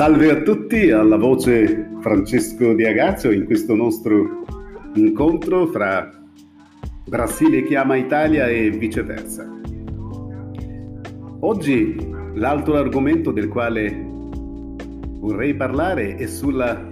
Salve a tutti, alla voce Francesco Di Agazio in questo nostro incontro fra Brasile chiama Italia e viceversa. Oggi l'altro argomento del quale vorrei parlare è sulla,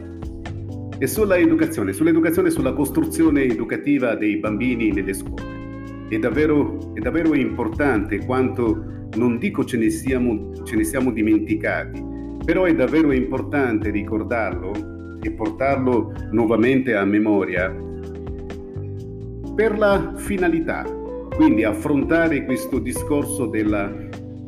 è sulla educazione, sull'educazione, sulla costruzione educativa dei bambini nelle scuole. È davvero, è davvero importante quanto, non dico ce ne siamo, ce ne siamo dimenticati, però è davvero importante ricordarlo e portarlo nuovamente a memoria per la finalità, quindi affrontare questo discorso della,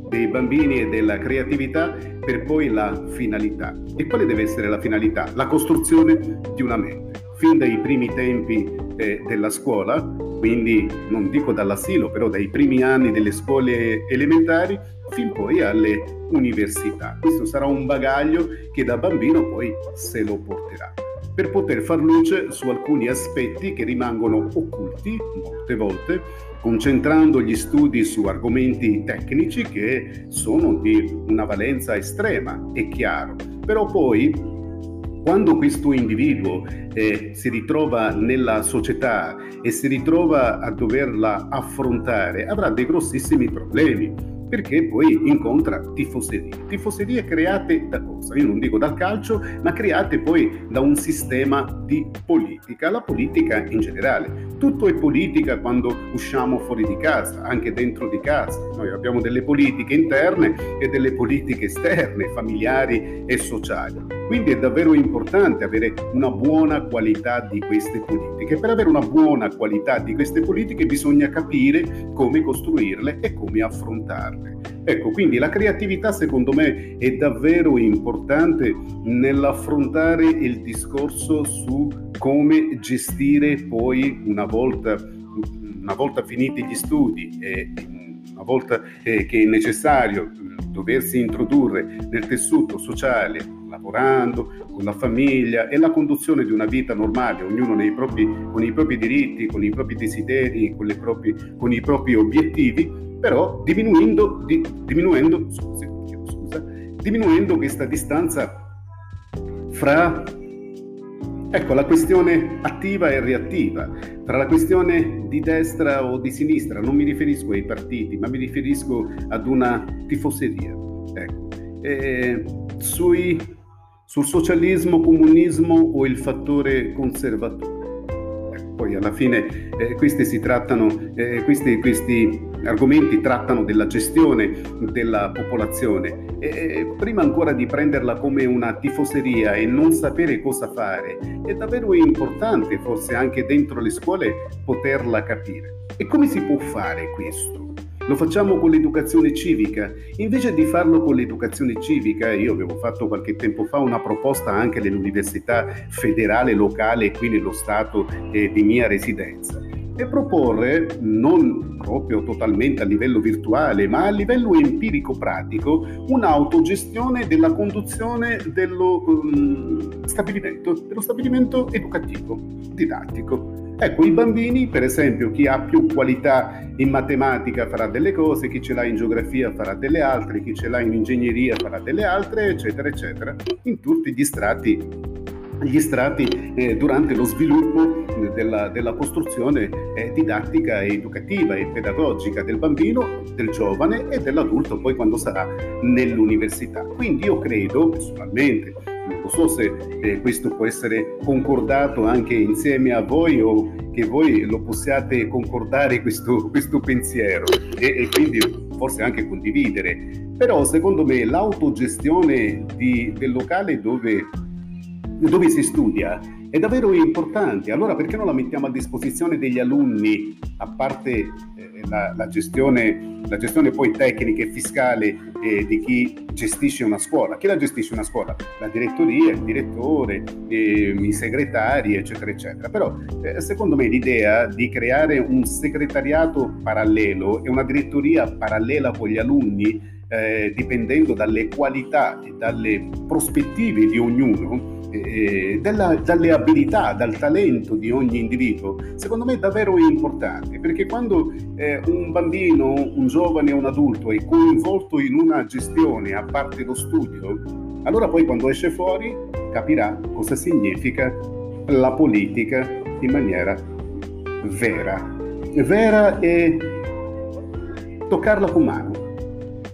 dei bambini e della creatività per poi la finalità. E quale deve essere la finalità? La costruzione di una mente. Fin dai primi tempi eh, della scuola, quindi non dico dall'asilo, però dai primi anni delle scuole elementari, fin poi alle università. Questo sarà un bagaglio che da bambino poi se lo porterà per poter far luce su alcuni aspetti che rimangono occulti molte volte, concentrando gli studi su argomenti tecnici che sono di una valenza estrema, è chiaro. Però poi quando questo individuo eh, si ritrova nella società e si ritrova a doverla affrontare, avrà dei grossissimi problemi perché poi incontra tifoserie. Tifoserie create da cosa? Io non dico dal calcio, ma create poi da un sistema di politica, la politica in generale. Tutto è politica quando usciamo fuori di casa, anche dentro di casa. Noi abbiamo delle politiche interne e delle politiche esterne, familiari e sociali. Quindi è davvero importante avere una buona qualità di queste politiche. Per avere una buona qualità di queste politiche bisogna capire come costruirle e come affrontarle. Ecco, quindi la creatività secondo me è davvero importante nell'affrontare il discorso su come gestire poi una volta, una volta finiti gli studi e una volta eh, che è necessario doversi introdurre nel tessuto sociale lavorando, con la famiglia e la conduzione di una vita normale, ognuno propri, con i propri diritti, con i propri desideri, con, proprie, con i propri obiettivi, però diminuendo, di, diminuendo, scusi, scusa, diminuendo questa distanza fra Ecco, la questione attiva e reattiva, tra la questione di destra o di sinistra, non mi riferisco ai partiti, ma mi riferisco ad una tifoseria. Ecco. E sui sul socialismo, comunismo o il fattore conservatore. Ecco, poi alla fine eh, questi, trattano, eh, questi, questi, argomenti trattano della gestione della popolazione e prima ancora di prenderla come una tifoseria e non sapere cosa fare, è davvero importante forse anche dentro le scuole poterla capire. E come si può fare questo? Lo facciamo con l'educazione civica. Invece di farlo con l'educazione civica, io avevo fatto qualche tempo fa una proposta anche nell'università federale locale qui nello Stato eh, di mia residenza e proporre non proprio totalmente a livello virtuale, ma a livello empirico pratico, un'autogestione della conduzione dello um, stabilimento, dello stabilimento educativo, didattico. Ecco, i bambini, per esempio, chi ha più qualità in matematica farà delle cose, chi ce l'ha in geografia farà delle altre, chi ce l'ha in ingegneria farà delle altre, eccetera, eccetera, in tutti gli strati, gli strati eh, durante lo sviluppo della, della costruzione eh, didattica educativa e pedagogica del bambino, del giovane e dell'adulto poi quando sarà nell'università. Quindi io credo, personalmente, so se eh, questo può essere concordato anche insieme a voi o che voi lo possiate concordare questo, questo pensiero e, e, quindi forse anche condividere. Però secondo me l'autogestione di, del locale dove, dove si studia è davvero importante. Allora perché non la mettiamo a disposizione degli alunni, a parte la, la, gestione, la, gestione, poi tecnica e fiscale eh, di chi gestisce una scuola? Chi la gestisce una scuola? La direttoria, il direttore, eh, i segretari, eccetera, eccetera. Però eh, secondo me l'idea di creare un segretariato parallelo e una direttoria parallela con gli alunni, eh, dipendendo dalle qualità e dalle prospettive di ognuno, eh, della, dalle abilità, dal talento di ogni individuo, secondo me è davvero importante, perché quando eh, un bambino, un giovane un adulto è coinvolto in una gestione, a parte lo studio, Allora poi quando esce fuori capirà cosa significa la politica in maniera vera. Vera e toccarla con mano.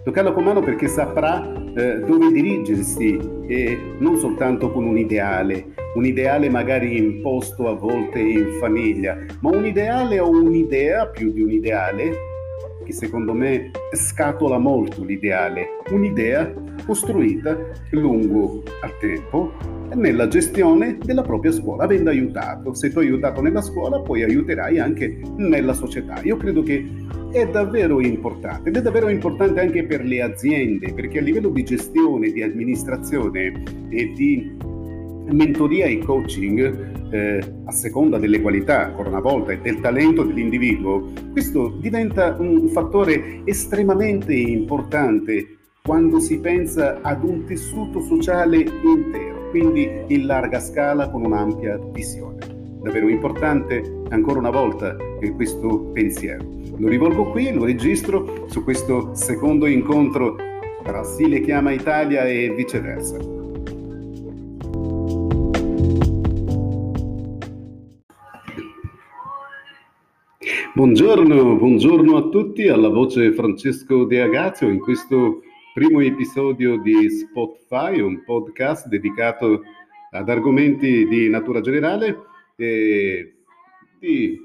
Toccarla con mano perché saprà eh, dove dirigersi e non soltanto con un ideale, un ideale magari imposto a volte in famiglia, ma un ideale o un'idea, più di un ideale, che secondo me scatola molto l'ideale, un'idea costruita lungo a tempo nella gestione della propria scuola, avendo aiutato. Se tu hai aiutato nella scuola, poi aiuterai anche nella società. Io credo che è davvero importante ed è davvero importante anche per le aziende, perché a livello di gestione, di amministrazione e di mentoria e coaching, eh, a seconda delle qualità, ancora una volta, e del talento dell'individuo, questo diventa un fattore estremamente importante quando si pensa ad un tessuto sociale intero, quindi in larga scala con un'ampia visione. Davvero importante ancora una volta questo pensiero. Lo rivolgo qui, lo registro su questo secondo incontro tra Stile Chiama Italia e viceversa. Buongiorno, buongiorno a tutti, alla voce Francesco De Agazio in questo primo episodio di Spotify, un podcast dedicato ad argomenti di natura generale e di,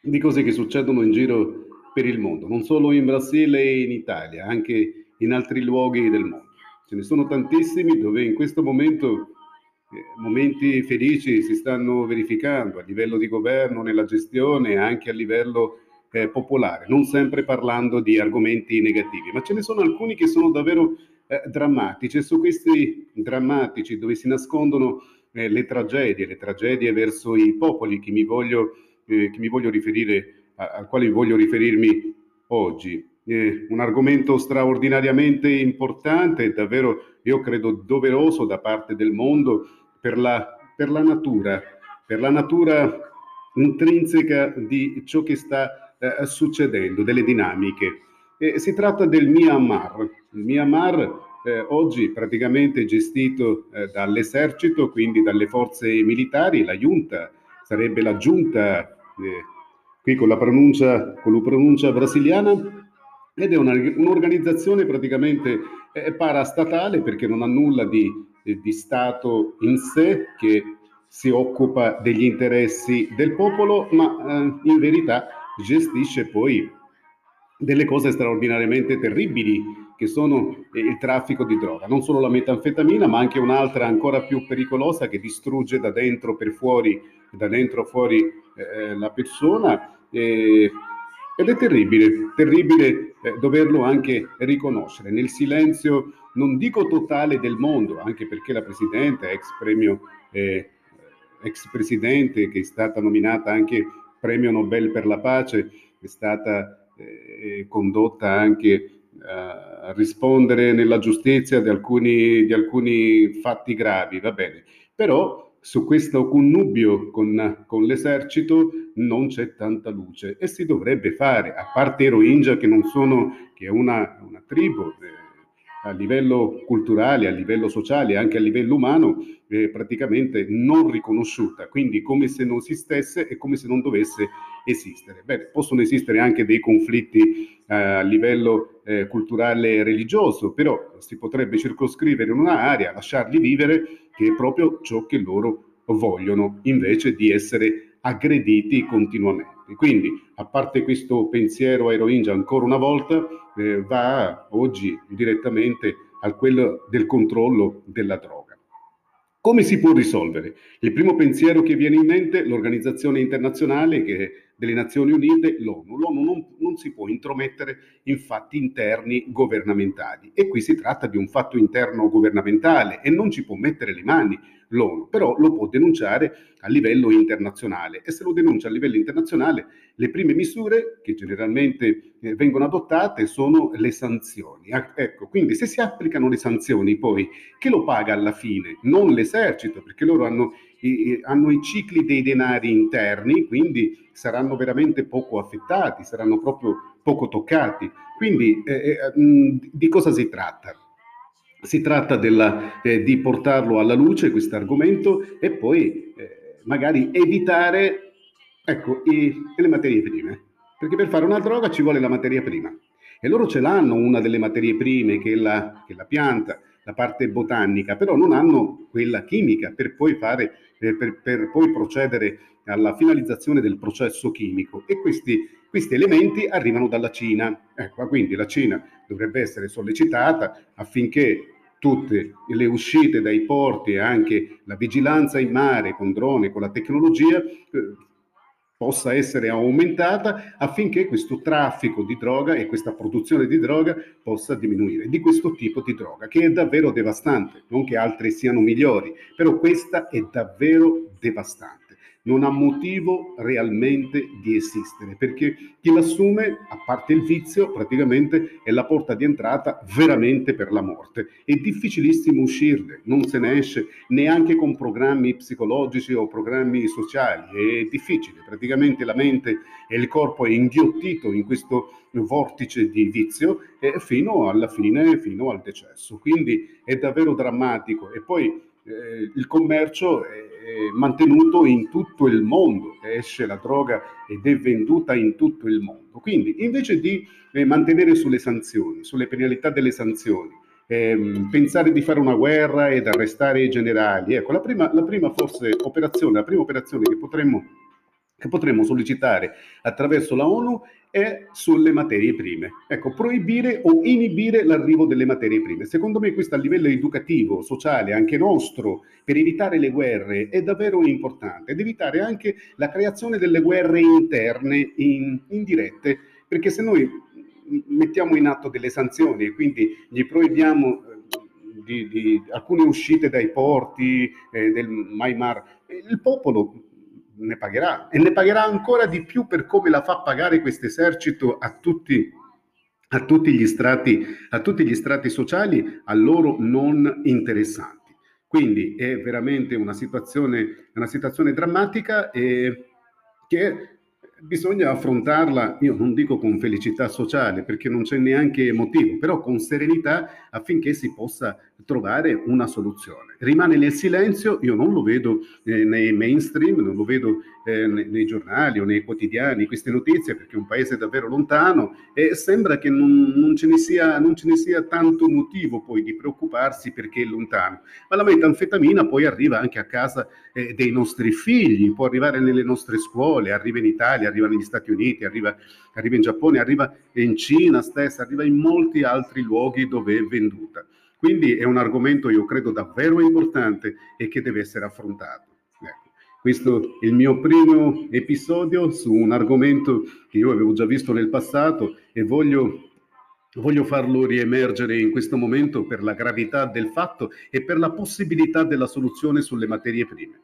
di cose che succedono in giro per il mondo, non solo in Brasile e in Italia, anche in altri luoghi del mondo. Ce ne sono tantissimi dove in questo momento momenti felici si stanno verificando a livello di governo, nella gestione, anche a livello eh, popolare, non sempre parlando di argomenti negativi, ma ce ne sono alcuni che sono davvero eh, drammatici e su questi drammatici dove si nascondono eh, le tragedie, le tragedie verso i popoli che mi voglio, eh, che mi voglio riferire, a, al quale voglio riferirmi oggi. Eh, un argomento straordinariamente importante davvero, io credo, doveroso da parte del mondo per la, per la natura, per la natura intrinseca di ciò che sta eh, succedendo, delle dinamiche. Eh, si tratta del Myanmar. Il Myanmar eh, oggi praticamente gestito eh, dall'esercito, quindi dalle forze militari, la giunta sarebbe la giunta, eh, qui con la pronuncia, con la pronuncia brasiliana, ed è una, un'organizzazione praticamente eh, parastatale perché non ha nulla di, di Stato in sé che si occupa degli interessi del popolo, ma in verità gestisce poi delle cose straordinariamente terribili che sono il traffico di droga, non solo la metanfetamina, ma anche un'altra ancora più pericolosa che distrugge da dentro per fuori, da dentro fuori eh, la persona. Eh, ed è terribile, terribile eh, doverlo anche riconoscere. Nel silenzio, non dico totale del mondo, anche perché la Presidente, ex premio, eh, ex Presidente, che è stata nominata anche premio Nobel per la pace, è stata eh, condotta anche a rispondere nella giustizia di alcuni, di alcuni fatti gravi, va bene. Però su questo connubio con, con, l'esercito non c'è tanta luce e si dovrebbe fare, a parte i Rohingya che non sono, che è una, una tribù, eh, a livello culturale, a livello sociale, anche a livello umano, eh, praticamente non riconosciuta, quindi come se non esistesse e come se non dovesse esistere. Bene, possono esistere anche dei conflitti eh, a livello eh, culturale e religioso, però si potrebbe circoscrivere in un'area, lasciarli vivere, che è proprio ciò che loro vogliono, invece di essere aggrediti continuamente. Quindi, a parte questo pensiero ai Rohingya ancora una volta, eh, va oggi direttamente a quello del controllo della droga. Come si può risolvere? Il primo pensiero che viene in mente, l'organizzazione internazionale che delle Nazioni Unite, l'ONU. L'ONU non, non, si può intromettere in fatti interni governamentali e qui si tratta di un fatto interno governamentale e non ci può mettere le mani l'ONU, però lo può denunciare a livello internazionale e se lo denuncia a livello internazionale le prime misure che generalmente eh, vengono adottate sono le sanzioni. Ecco, quindi se si applicano le sanzioni poi chi lo paga alla fine? Non l'esercito, perché loro hanno hanno i cicli dei denari interni, quindi saranno veramente poco affettati, saranno proprio poco toccati. Quindi eh, eh, di cosa si tratta? si tratta della, eh, di portarlo alla luce, questo argomento, e poi eh, magari evitare ecco, i, le materie prime. Perché per fare una droga ci vuole la materia prima. E loro ce l'hanno una delle materie prime, che è la, che è la pianta, la parte botanica, però non hanno quella chimica per poi, fare, eh, per, per poi procedere alla finalizzazione del processo chimico. E questi, questi elementi arrivano dalla Cina. Ecco, quindi la Cina dovrebbe essere sollecitata affinché tutte le uscite dai porti e anche la vigilanza in mare con droni, con la tecnologia, eh, possa essere aumentata affinché questo traffico di droga e questa produzione di droga possa diminuire, di questo tipo di droga, che è davvero devastante, non che altre siano migliori, però questa è davvero devastante non ha motivo realmente di esistere, perché chi l'assume, a parte il vizio, praticamente è la porta di entrata veramente per la morte. È difficilissimo uscirne, non se ne esce neanche con programmi psicologici o programmi sociali, è difficile, praticamente la mente e il corpo è inghiottito in questo vortice di vizio e fino alla fine, fino al decesso. Quindi è davvero drammatico e poi eh, il commercio è mantenuto in tutto il mondo, esce la droga ed è venduta in tutto il mondo. Quindi invece di eh, mantenere sulle sanzioni, sulle penalità delle sanzioni, ehm, pensare di fare una guerra ed arrestare i generali, ecco, la prima, la prima forse operazione, la prima operazione che potremmo che potremmo sollecitare attraverso la ONU è sulle materie prime. Ecco, proibire o inibire l'arrivo delle materie prime. Secondo me questo a livello educativo, sociale, anche nostro, per evitare le guerre è davvero importante ed evitare anche la creazione delle guerre interne in, indirette, perché se noi mettiamo in atto delle sanzioni e quindi gli proibiamo eh, di, di alcune uscite dai porti eh, del Maimar, il popolo ne pagherà e ne pagherà ancora di più per come la fa pagare questo esercito a tutti, a tutti, gli, strati, a tutti gli strati sociali a loro non interessanti. Quindi è veramente una situazione, una situazione drammatica e che bisogna affrontarla, io non dico con felicità sociale perché non c'è neanche motivo, però con serenità affinché si possa trovare una soluzione. Rimane nel silenzio, io non lo vedo eh, nei mainstream, non lo vedo eh, nei, nei, giornali o nei quotidiani queste notizie perché è un paese davvero lontano e sembra che non, non, ce sia, non, ce ne sia, tanto motivo poi di preoccuparsi perché è lontano. Ma la metanfetamina poi arriva anche a casa eh, dei nostri figli, può arrivare nelle nostre scuole, arriva in Italia, arriva negli Stati Uniti, arriva, arriva in Giappone, arriva in Cina stessa, arriva in molti altri luoghi dove è venduta. Quindi è un argomento, io credo, davvero importante e che deve essere affrontato. Ecco, questo è il mio primo episodio su un argomento che io avevo già visto nel passato e voglio, voglio farlo riemergere in questo momento per la gravità del fatto e per la possibilità della soluzione sulle materie prime.